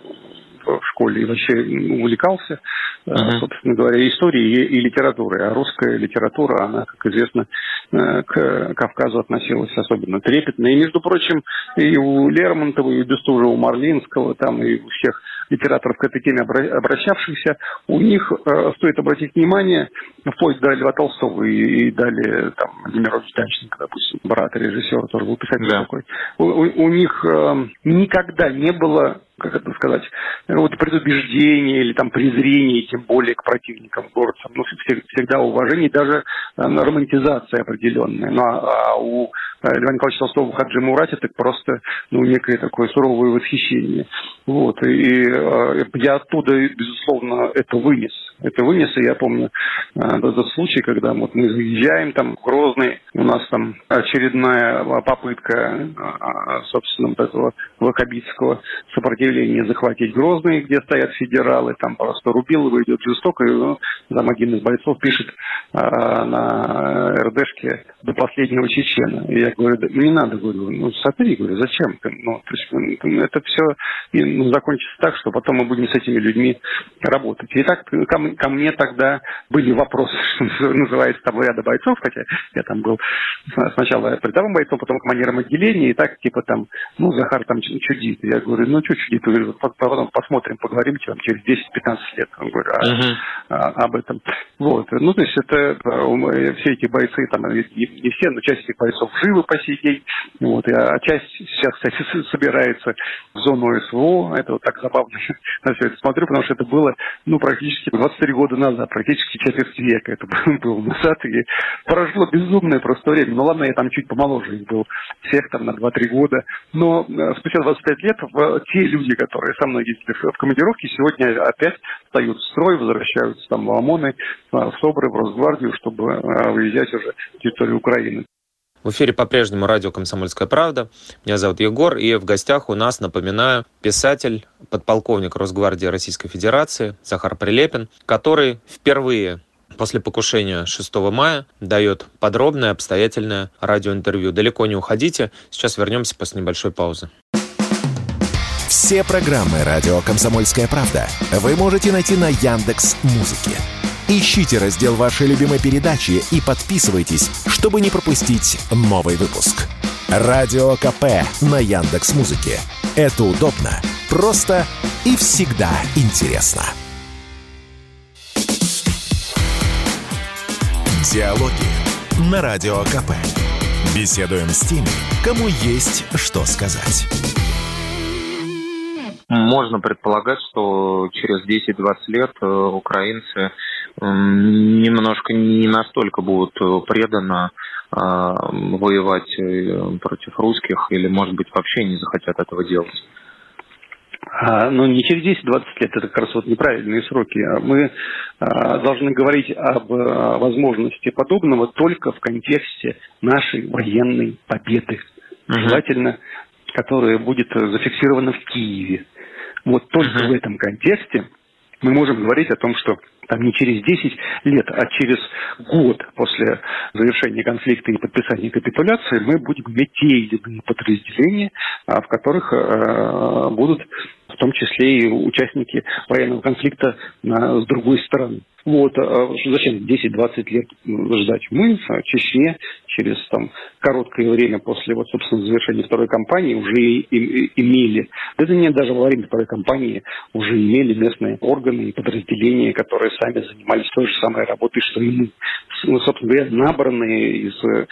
Speaker 4: в школе и вообще увлекался, uh-huh. собственно говоря, историей и, литературой. А русская литература, она, как известно, э, к Кавказу относилась особенно трепетно. И, между прочим, и у Лермонтова, и у Бестужева, у Марлинского, там, и у всех литераторов к этой теме обращавшихся, у них э, стоит обратить внимание, вплоть до Льва Толстого и, и далее там Владимирович Даченко, допустим, брат режиссера, тоже был писатель да. такой. У, у, у них э, никогда не было как это сказать, вот предубеждение или там презрение, тем более к противникам, горцам. Ну, всегда уважение, даже э, романтизация определенная. Ну, а, а у э, Льва Николаевича Толстого Хаджи Мурате так просто, ну, некое такое суровое восхищение. Вот, и, и э, я оттуда, безусловно, это вынес. Это вынес, и я помню этот случай, когда вот мы заезжаем там в Грозный, у нас там очередная попытка, собственно, вот этого ваххабитского сопротивления захватить Грозный, где стоят федералы, там просто Рубилова идет жестоко, и ну, там один из бойцов пишет а, на РДшке до последнего чечена. И я говорю, да, не надо, говорю, ну смотри, говорю, зачем ты? Ну, то есть, это все ну, закончится так, что потом мы будем с этими людьми работать. И так ко, ко мне тогда были вопросы, что называется, там ряда бойцов, хотя я там был сначала рядовым бойцом, потом командиром отделения, и так типа там, ну, Захар там чудит. Я говорю, ну, что чудит? говорю, потом посмотрим, поговорим там, через 10-15 лет он говорит, а, uh-huh. а, об этом. Вот. Ну, то есть это э, все эти бойцы, там, не, не все, но часть этих бойцов живы по сей день. Вот. И, а часть сейчас, кстати, собирается в зону СВО. Это вот так забавно на все это смотрю, потому что это было, ну, практически 23 года назад, практически четверть века это было назад. И прошло безумное просто время. Ну, ладно, я там чуть помоложе их был, всех там на 2-3 года. Но э, спустя 25 лет в, те люди, которые со мной ездили в командировке, сегодня опять встают в строй, возвращаются там в ОМОНы, в СОБРы, в Росгвардию, чтобы э, выезжать уже территорию Украины.
Speaker 2: В эфире по-прежнему радио «Комсомольская правда». Меня зовут Егор, и в гостях у нас, напоминаю, писатель, подполковник Росгвардии Российской Федерации Захар Прилепин, который впервые после покушения 6 мая дает подробное, обстоятельное радиоинтервью. Далеко не уходите, сейчас вернемся после небольшой паузы.
Speaker 1: Все программы «Радио Комсомольская правда» вы можете найти на Яндекс Музыке. Ищите раздел вашей любимой передачи и подписывайтесь, чтобы не пропустить новый выпуск. Радио КП на Яндекс Музыке. Это удобно, просто и всегда интересно. Диалоги на Радио КП. Беседуем с теми, кому есть что сказать.
Speaker 3: Можно предполагать, что через 10-20 лет э, украинцы немножко не настолько будут э, преданно а, воевать э, против русских или, может быть, вообще не захотят этого делать.
Speaker 4: А, ну, не через 10-20 лет, это как раз вот неправильные сроки. Мы а, должны говорить об а, возможности подобного только в контексте нашей военной победы. Угу. Желательно, которая будет зафиксирована в Киеве. Вот только угу. в этом контексте мы можем говорить о том, что там не через 10 лет, а через год после завершения конфликта и подписания капитуляции мы будем иметь те или иные подразделения, а, в которых э, будут в том числе и участники военного конфликта с другой стороны. Вот, а зачем 10-20 лет ждать? Мы в Чечне через там, короткое время после, вот, собственно, завершения второй кампании уже и, имели, это не даже во время второй кампании, уже имели местные органы и подразделения, которые сами занимались той же самой работой, что и мы. Ну, собственно говоря, набранные, из, э,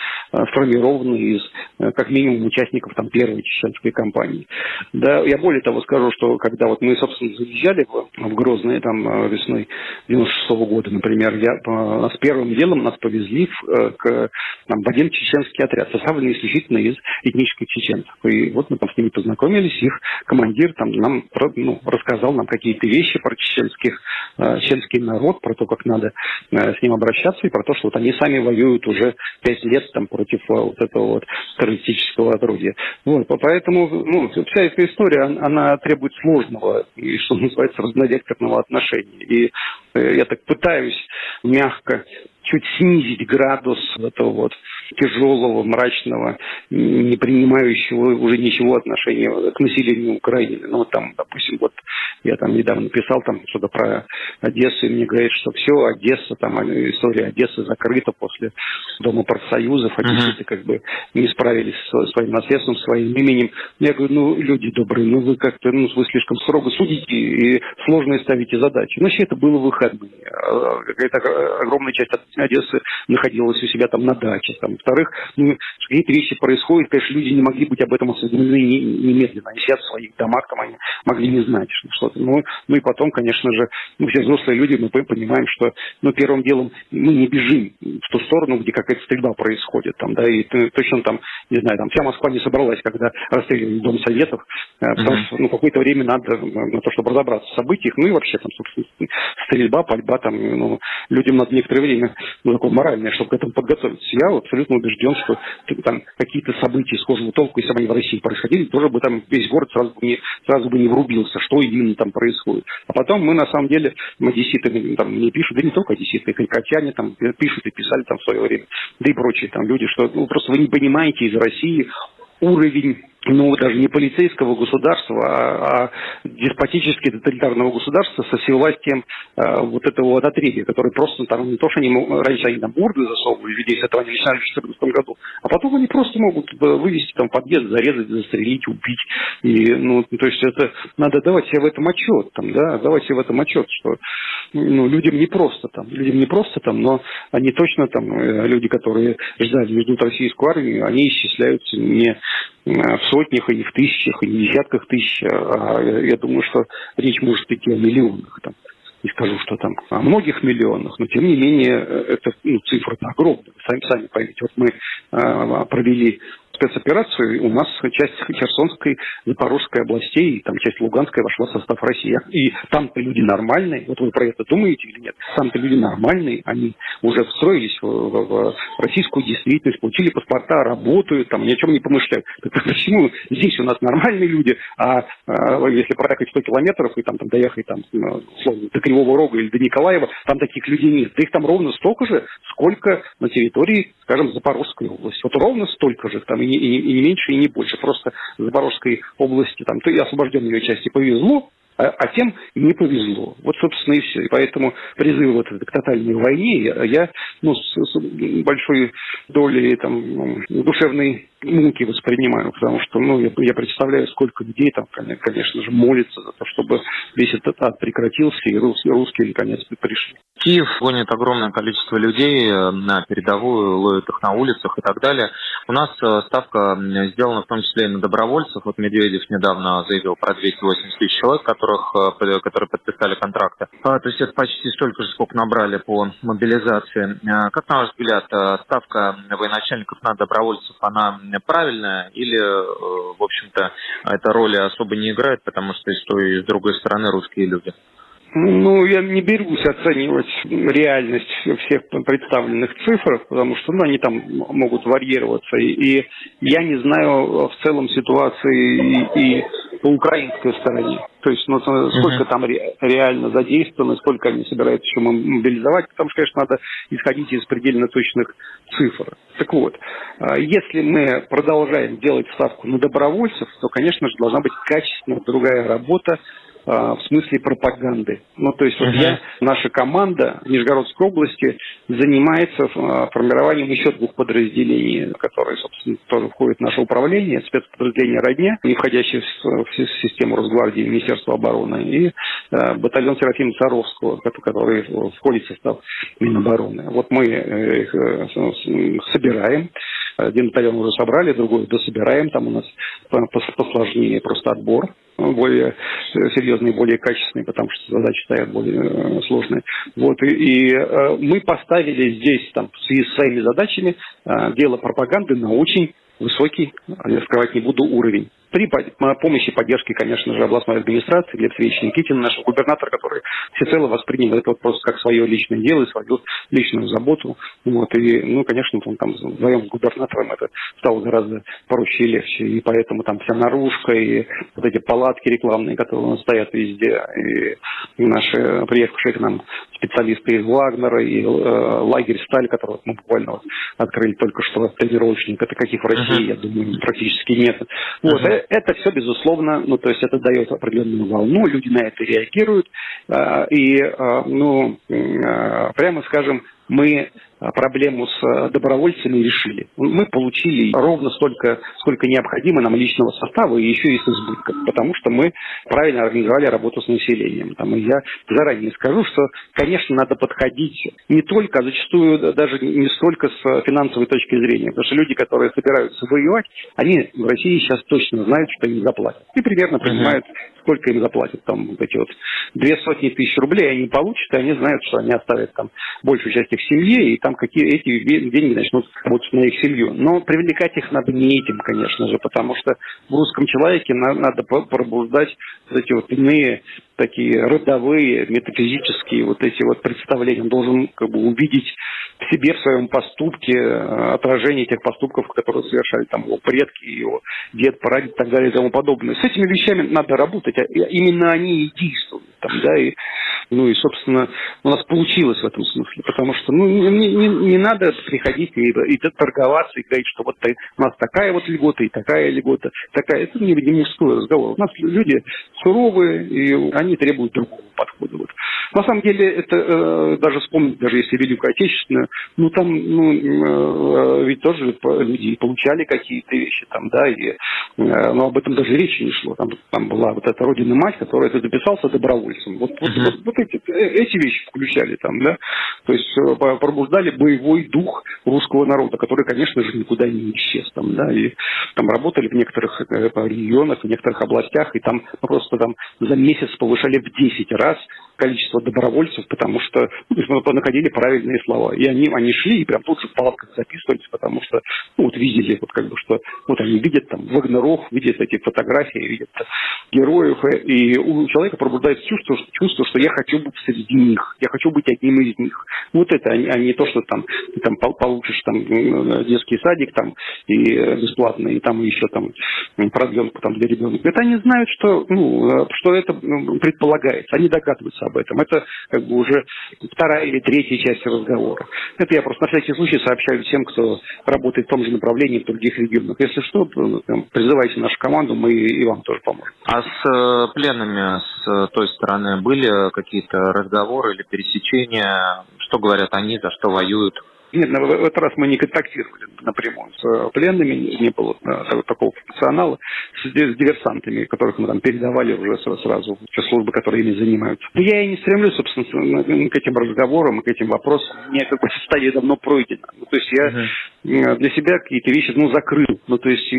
Speaker 4: сформированные из э, как минимум участников там, первой чеченской кампании. Да, я более того скажу, что когда вот мы, собственно, заезжали в, в Грозное там э, весной 96 -го года, например, я, с первым делом нас повезли в, к, там, в один чеченский отряд, составленный исключительно из этнических чеченцев. И вот мы там с ними познакомились, их командир там нам ну, рассказал нам какие-то вещи про чеченских, чеченский народ, про то, как надо с ним обращаться, и про то, что вот они сами воюют уже пять лет там против э, вот этого вот террористического отродья. Вот, поэтому ну, вся эта история, она требует сложного и, что называется, разнодекторного отношения. И э, я так пытаюсь мягко чуть снизить градус этого вот тяжелого, мрачного, не принимающего уже ничего отношения к населению Украины. Ну, там, допустим, вот я там недавно писал там что-то про Одессу, и мне говорят, что все, Одесса, там история Одессы закрыта после Дома профсоюзов, Одесситы uh-huh. как бы не справились со своим наследством, своим именем. Я говорю, ну, люди добрые, ну, вы как-то, ну, вы слишком строго судите и сложные ставите задачи. Ну, все это было выходные. А, какая-то огромная часть Одессы находилась у себя там на даче, там, во-вторых, ну, какие-то вещи происходят, конечно, люди не могли быть об этом осведомлены немедленно. Они сидят в своих домах, там они могли не знать что-то. Ну, ну и потом, конечно же, мы все взрослые люди, мы понимаем, что ну, первым делом мы не бежим в ту сторону, где какая-то стрельба происходит. Там, да, и точно там, не знаю, там вся Москва не собралась, когда расстреливали Дом Советов, э, потому mm-hmm. что ну, какое-то время надо на то, чтобы разобраться в событиях, ну и вообще там, собственно, стрельба, пальба, там, ну, людям надо некоторое время, ну, такое моральное, чтобы к этому подготовиться. Я абсолютно убежден, что там какие-то события схожего толку, если бы они в России происходили, тоже бы там весь город сразу бы не, сразу бы не врубился, что именно там происходит. А потом мы, на самом деле, одесситы там не пишут, да не только одесситы, харьковчане там пишут и писали там в свое время, да и прочие там люди, что ну, просто вы не понимаете из России уровень ну, даже не полицейского государства, а, а деспотически тоталитарного государства со всевластием а, вот этого вот отребия, который просто там не то, что они раньше они там бурды засовывали людей, с этого они начинали в 2014 году, а потом они просто могут э, вывести там подъезд, зарезать, застрелить, убить. И, ну, то есть это надо давать себе в этом отчет, там, да, давать себе в этом отчет, что ну, людям не просто там, людям не просто там, но они точно там, э, люди, которые ждали, ждут российскую армию, они исчисляются не в сотнях, и в тысячах, и в десятках тысяч. А я, думаю, что речь может идти о миллионах. Там. Не скажу, что там о многих миллионах, но тем не менее это ну, цифра огромная. Сами, сами поймите. Вот мы э, провели спецоперацию у нас часть Херсонской, Запорожской областей, там часть Луганской вошла в состав России. И там-то люди нормальные, вот вы про это думаете или нет? Там-то люди нормальные, они уже встроились в, в, в российскую действительность, получили паспорта, работают, там ни о чем не помышляют. Так почему здесь у нас нормальные люди, а, а если проехать 100 километров и там, там доехать там, условно, до Кривого Рога или до Николаева, там таких людей нет. Да их там ровно столько же, сколько на территории, скажем, Запорожской области. Вот ровно столько же, там и не, и не меньше, и не больше. Просто Запорожской области, там, и освобожденной ее части повезло, а, а тем не повезло. Вот, собственно, и все. И поэтому призывы вот к тотальной войне я, я ну, с, с большой долей там, душевной муки воспринимаю, потому что ну, я, я представляю, сколько людей там, конечно же, молится за то, чтобы весь этот ад прекратился и русские, русские наконец пришли.
Speaker 3: Киев гонит огромное количество людей э, на передовую, ловит их на улицах и так далее. У нас э, ставка сделана в том числе и на добровольцев. Вот Медведев недавно заявил про 280 тысяч человек, которых, э, которые подписали контракты. А, то есть это почти столько же, сколько набрали по мобилизации. Как на ваш взгляд, ставка военачальников на добровольцев, она правильная или, в общем-то, эта роль особо не играет, потому что и с той, и с другой стороны русские люди?
Speaker 4: Ну, я не берусь оценивать реальность всех представленных цифр, потому что ну, они там могут варьироваться. И, и я не знаю в целом ситуации и, и по украинской стороне. То есть, ну, сколько там ре, реально задействовано, сколько они собираются еще мобилизовать, потому что, конечно, надо исходить из предельно точных цифр. Так вот, а, если мы продолжаем делать ставку на добровольцев, то, конечно же, должна быть качественная другая работа в смысле пропаганды. Ну, то есть вот uh-huh. я, наша команда Нижегородской области занимается а, формированием еще двух подразделений, которые, собственно, тоже входят в наше управление, спецподразделение «Родня», не входящее в систему Росгвардии Министерства обороны, и а, батальон Серафима Царовского, который входит в состав Минобороны. Вот мы э, их э, собираем, один батальон уже собрали, другой дособираем. Там у нас посложнее просто отбор более серьезный, более качественный, потому что задачи стоят более э, сложные. Вот, и, и э, мы поставили здесь, там, в связи с своими задачами, э, дело пропаганды на очень высокий, я скрывать не буду, уровень. При помощи поддержки, конечно же, областной администрации, Глеб Сергеевич Никитин, наш губернатор, который всецело воспринял это вот просто как свое личное дело и свою личную заботу. Вот, и, ну, конечно, он там вдвоем с губернатором это стало гораздо проще и легче. И поэтому там вся наружка и вот эти палатки рекламные, которые у нас стоят везде, и наши приехавшие к нам специалисты из Вагнера, и э, лагерь «Сталь», который мы буквально вот открыли только что, тренировочник, это каких в России, uh-huh. я думаю, практически нет. Вот, uh-huh это все, безусловно, ну, то есть это дает определенную волну, люди на это реагируют, а, и, а, ну, а, прямо скажем, мы а, проблему с а, добровольцами решили. Мы получили ровно столько, сколько необходимо нам личного состава и еще и с избытком, потому что мы правильно организовали работу с населением. Там, и я заранее скажу, что, конечно, надо подходить не только, а зачастую даже не столько с финансовой точки зрения, потому что люди, которые собираются воевать, они в России сейчас точно знают, что им заплатят. И примерно понимают, сколько им заплатят. Там эти вот две сотни тысяч рублей они получат, и они знают, что они оставят там большую часть их семье, и там какие эти деньги начнут работать на их семью. Но привлекать их надо не этим, конечно же, потому что в русском человеке надо пробуждать вот эти вот иные такие родовые, метафизические вот эти вот представления. Он должен как бы увидеть в себе, в своем поступке, э, отражение тех поступков, которые совершали там его предки, его дед, прадед и так далее и тому подобное. С этими вещами надо работать, а именно они и действуют. Там, да, и, ну и, собственно, у нас получилось в этом смысле, потому что ну, не, не, не надо приходить и, и торговаться, и говорить, что вот у нас такая вот льгота и такая льгота, такая. Это не, не мужской разговор. У нас люди суровые, и они требуют другого подхода. Вот. На самом деле, это э, даже вспомнить, даже если Великую Отечественную, ну там, ну, э, ведь тоже люди получали какие-то вещи там, да, и, э, но об этом даже речи не шло. Там, там была вот эта родина-мать, которая это записался добровольцем. Вот, вот, вот, вот эти, э, эти вещи включали там, да, то есть э, пробуждали боевой дух русского народа, который, конечно же, никуда не исчез там, да, и там работали в некоторых э, регионах, в некоторых областях, и там просто там за месяц повышали в 10 раз количество добровольцев, потому что ну, мы находили правильные слова. И они, они шли и прям тут же в палатках записывались, потому что ну, вот видели, вот как бы, что вот они видят там Вагнеров, видят эти фотографии, видят героев, э, и у человека пробуждается чувство, чувство, что я хочу быть среди них, я хочу быть одним из них. Вот это, а не то, что там ты там получишь там детский садик там и бесплатно, и там еще там продленку там для ребенка. Это они знают, что, ну, что это предполагается, они догадываются об этом. Это как бы уже вторая или третья часть разговора. Это я просто на всякий случай сообщаю всем, кто работает в том же направлении в других регионах. Если что, призывайте нашу команду, мы и вам тоже поможем.
Speaker 3: А с э, пленными с той стороны были какие-то разговоры или пересечения? Что говорят они, за что воюют?
Speaker 4: Нет, в этот раз мы не контактировали напрямую с э, пленными, не было э, такого функционала, с диверсантами, которых мы там передавали уже сразу в службы, которые ими занимаются. Я и не стремлюсь, собственно, к этим разговорам, к этим вопросам. Мне как бы стадия давно пройдена. Ну, то есть я uh-huh. для себя какие-то вещи ну, закрыл. Ну, то есть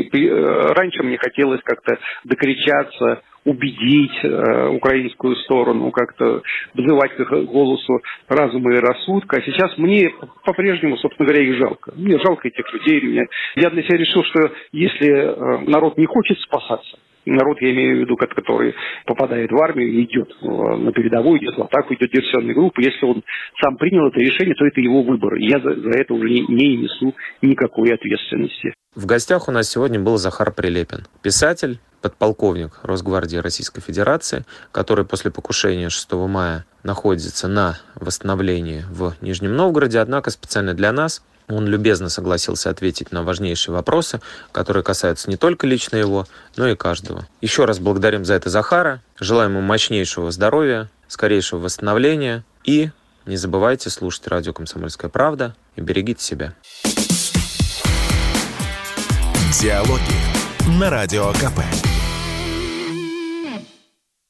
Speaker 4: раньше мне хотелось как-то докричаться, убедить э, украинскую сторону, как-то вызывать к голосу разума и рассудка. А сейчас мне по-прежнему, собственно говоря, их жалко. Мне жалко этих людей. Мне... Я для себя решил, что если э, народ не хочет спасаться, народ, я имею в виду, который попадает в армию, идет э, на передовую, идет в атаку, идет диверсионной группы, если он сам принял это решение, то это его выбор. Я за, за это уже не, не несу никакой ответственности.
Speaker 2: В гостях у нас сегодня был Захар Прилепин, писатель, подполковник Росгвардии Российской Федерации, который после покушения 6 мая находится на восстановлении в Нижнем Новгороде, однако специально для нас он любезно согласился ответить на важнейшие вопросы, которые касаются не только лично его, но и каждого. Еще раз благодарим за это Захара, желаем ему мощнейшего здоровья, скорейшего восстановления и не забывайте слушать радио «Комсомольская правда» и берегите себя.
Speaker 1: Диалоги на Радио КП.